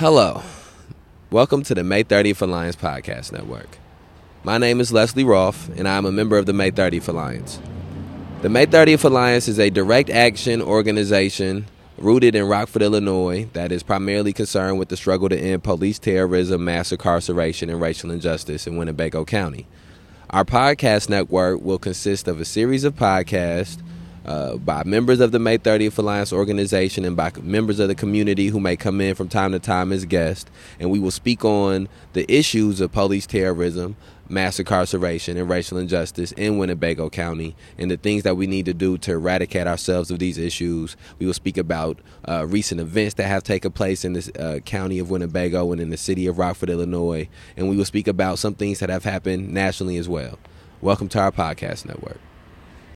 Hello. Welcome to the May 30th Alliance Podcast Network. My name is Leslie Roth, and I am a member of the May 30th Alliance. The May 30th Alliance is a direct action organization rooted in Rockford, Illinois, that is primarily concerned with the struggle to end police terrorism, mass incarceration, and racial injustice in Winnebago County. Our podcast network will consist of a series of podcasts uh, by members of the May 30th Alliance organization and by members of the community who may come in from time to time as guests. And we will speak on the issues of police terrorism, mass incarceration, and racial injustice in Winnebago County and the things that we need to do to eradicate ourselves of these issues. We will speak about uh, recent events that have taken place in the uh, county of Winnebago and in the city of Rockford, Illinois. And we will speak about some things that have happened nationally as well. Welcome to our podcast network.